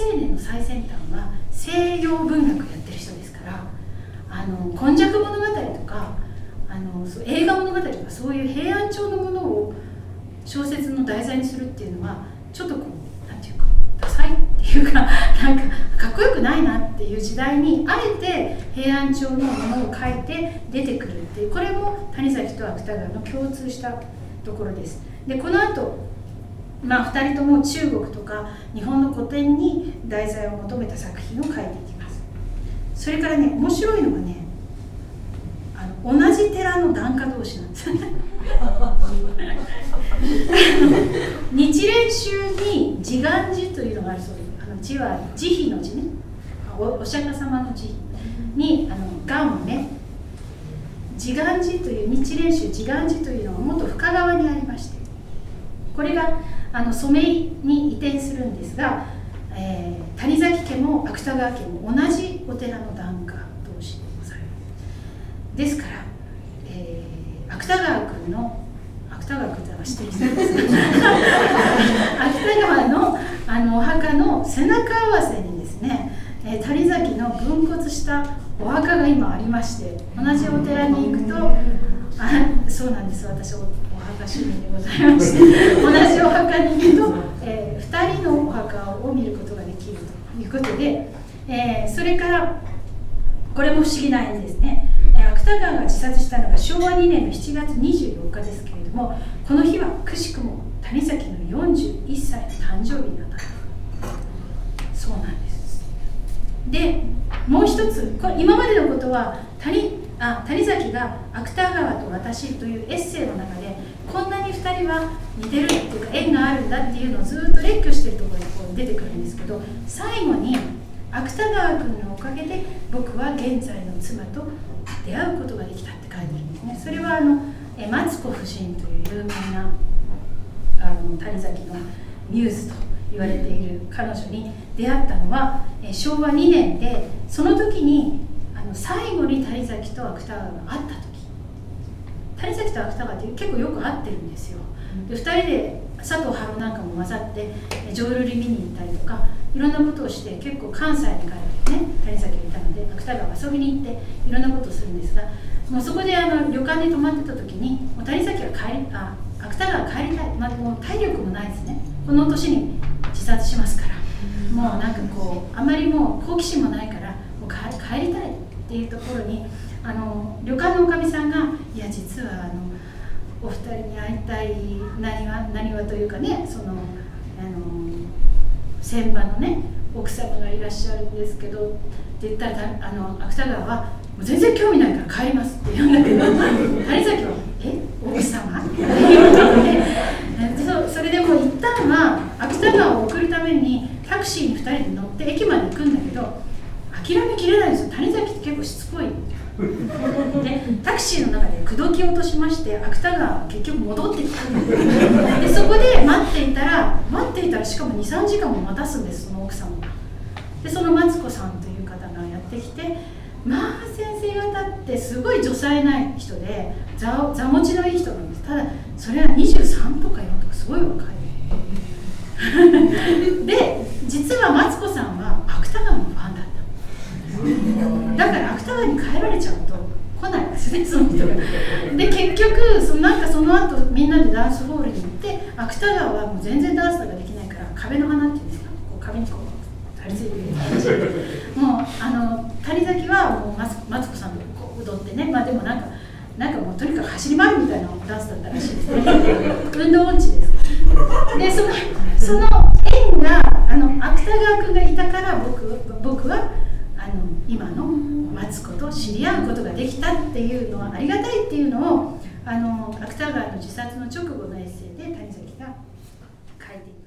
青年の最先端は西洋文学やってる人ですからあの今昔物語とかあの映画物語とかそういう平安朝のものを小説の題材にするっていうのはちょっとこう何て言うかダサいっていうか なんかかっこよくないなっていう時代にあえて平安朝のものを書いて出てくるっていうこれも谷崎と芥川の共通したところです。でこの後まあ、2人とも中国とか日本の古典に題材を求めた作品を書いていきます。それからね面白いのがねあの同じ寺の檀家同士なんです 日蓮宗に自願寺というのがあるそうです。あの字は慈悲の字ね。おお釈迦様の字にあの願をね自願寺という日蓮宗自願寺というのが元深川にありましてこれがあの染井に移転するんですが、えー、谷崎家も芥川家も同じお寺の檀家同士でございます。ですから、えー、芥川君の芥川君ってのは知ってる人です。芥川のあのお墓の背中合わせにですね、えー、谷崎の分骨したお墓が今ありまして同じお寺に行くとそうなんです。私墓趣味でございまして。同じお墓に行くと、えー、2人のお墓を見ることができるということで、えー、それからこれも不思議な縁ですね、えー、芥川が自殺したのが昭和2年の7月24日ですけれどもこの日はくしくも谷崎の41歳の誕生日にあたそうなんです。でもう一つ今までのことは谷あ谷崎が芥川と私というエッセイの中でこんなに2人は似てるっていうか縁があるんだっていうのをずっと列挙してるところにこう出てくるんですけど最後に芥川君のおかげで僕は現在の妻と出会うことができたって書いてあるんですね。それはあのえマツコ夫人という有名なあの谷崎のミューズと言われている彼女に出会ったのはえ昭和2年でその時にの最後に谷崎と芥川が会った時。谷崎と芥川って結構よく会ってるんですよ。で2人で佐藤春なんかも混ざって浄瑠璃見に行ったりとかいろんなことをして結構関西に帰ってね谷崎がいたので芥川遊びに行っていろんなことをするんですがもうそこであの旅館に泊まってた時にもう谷崎は帰りあ芥川帰りたい、まあ、もう体力もないですね。この年に自殺しますから。もうなんかこうあまりもう好奇心もないからっていうところにあの旅館のおかみさんが「いや実はあのお二人に会いたいなにわなにわというかねそのあの船場のね奥様がいらっしゃるんですけど」って言ったらあの芥川は「全然興味ないから帰ります」って言うんだけど 谷崎は「え奥様? 」って言ってそそれでも一旦は芥川を送るためにタクシーに2人で乗って駅まで行くんだけど諦めきれないんですよ。谷崎って結構しつこい。でタクシーの中で口説き落としまして芥川結局戻ってきた。でそこで待っていたら待っていたらしかも23時間も待たすんですその奥様が。でそのマツコさんという方がやってきてまあ先生方ってすごい女才ない人で座座持ちのいい人なんです。ただそれは23とか4とかすごい若い。で実はマツコさんは芥川のですねその人がで結局そのなんかその後みんなでダンスホールに行って芥川はもう全然ダンスとかできないから壁の花っていうんですか？こう壁にこう張り付いてるもうあの谷崎はもうマツマツコさんとこう踊ってね。まあでもなんかなんかもうとにかく走り回るみたいなダンスだったらしいですね。運動音痴です。でそのその縁があの芥川君がいたから僕僕はあの今のつこと知り合うことができたっていうのはありがたいっていうのをあの芥川の自殺の直後のエッセイで谷崎が書いています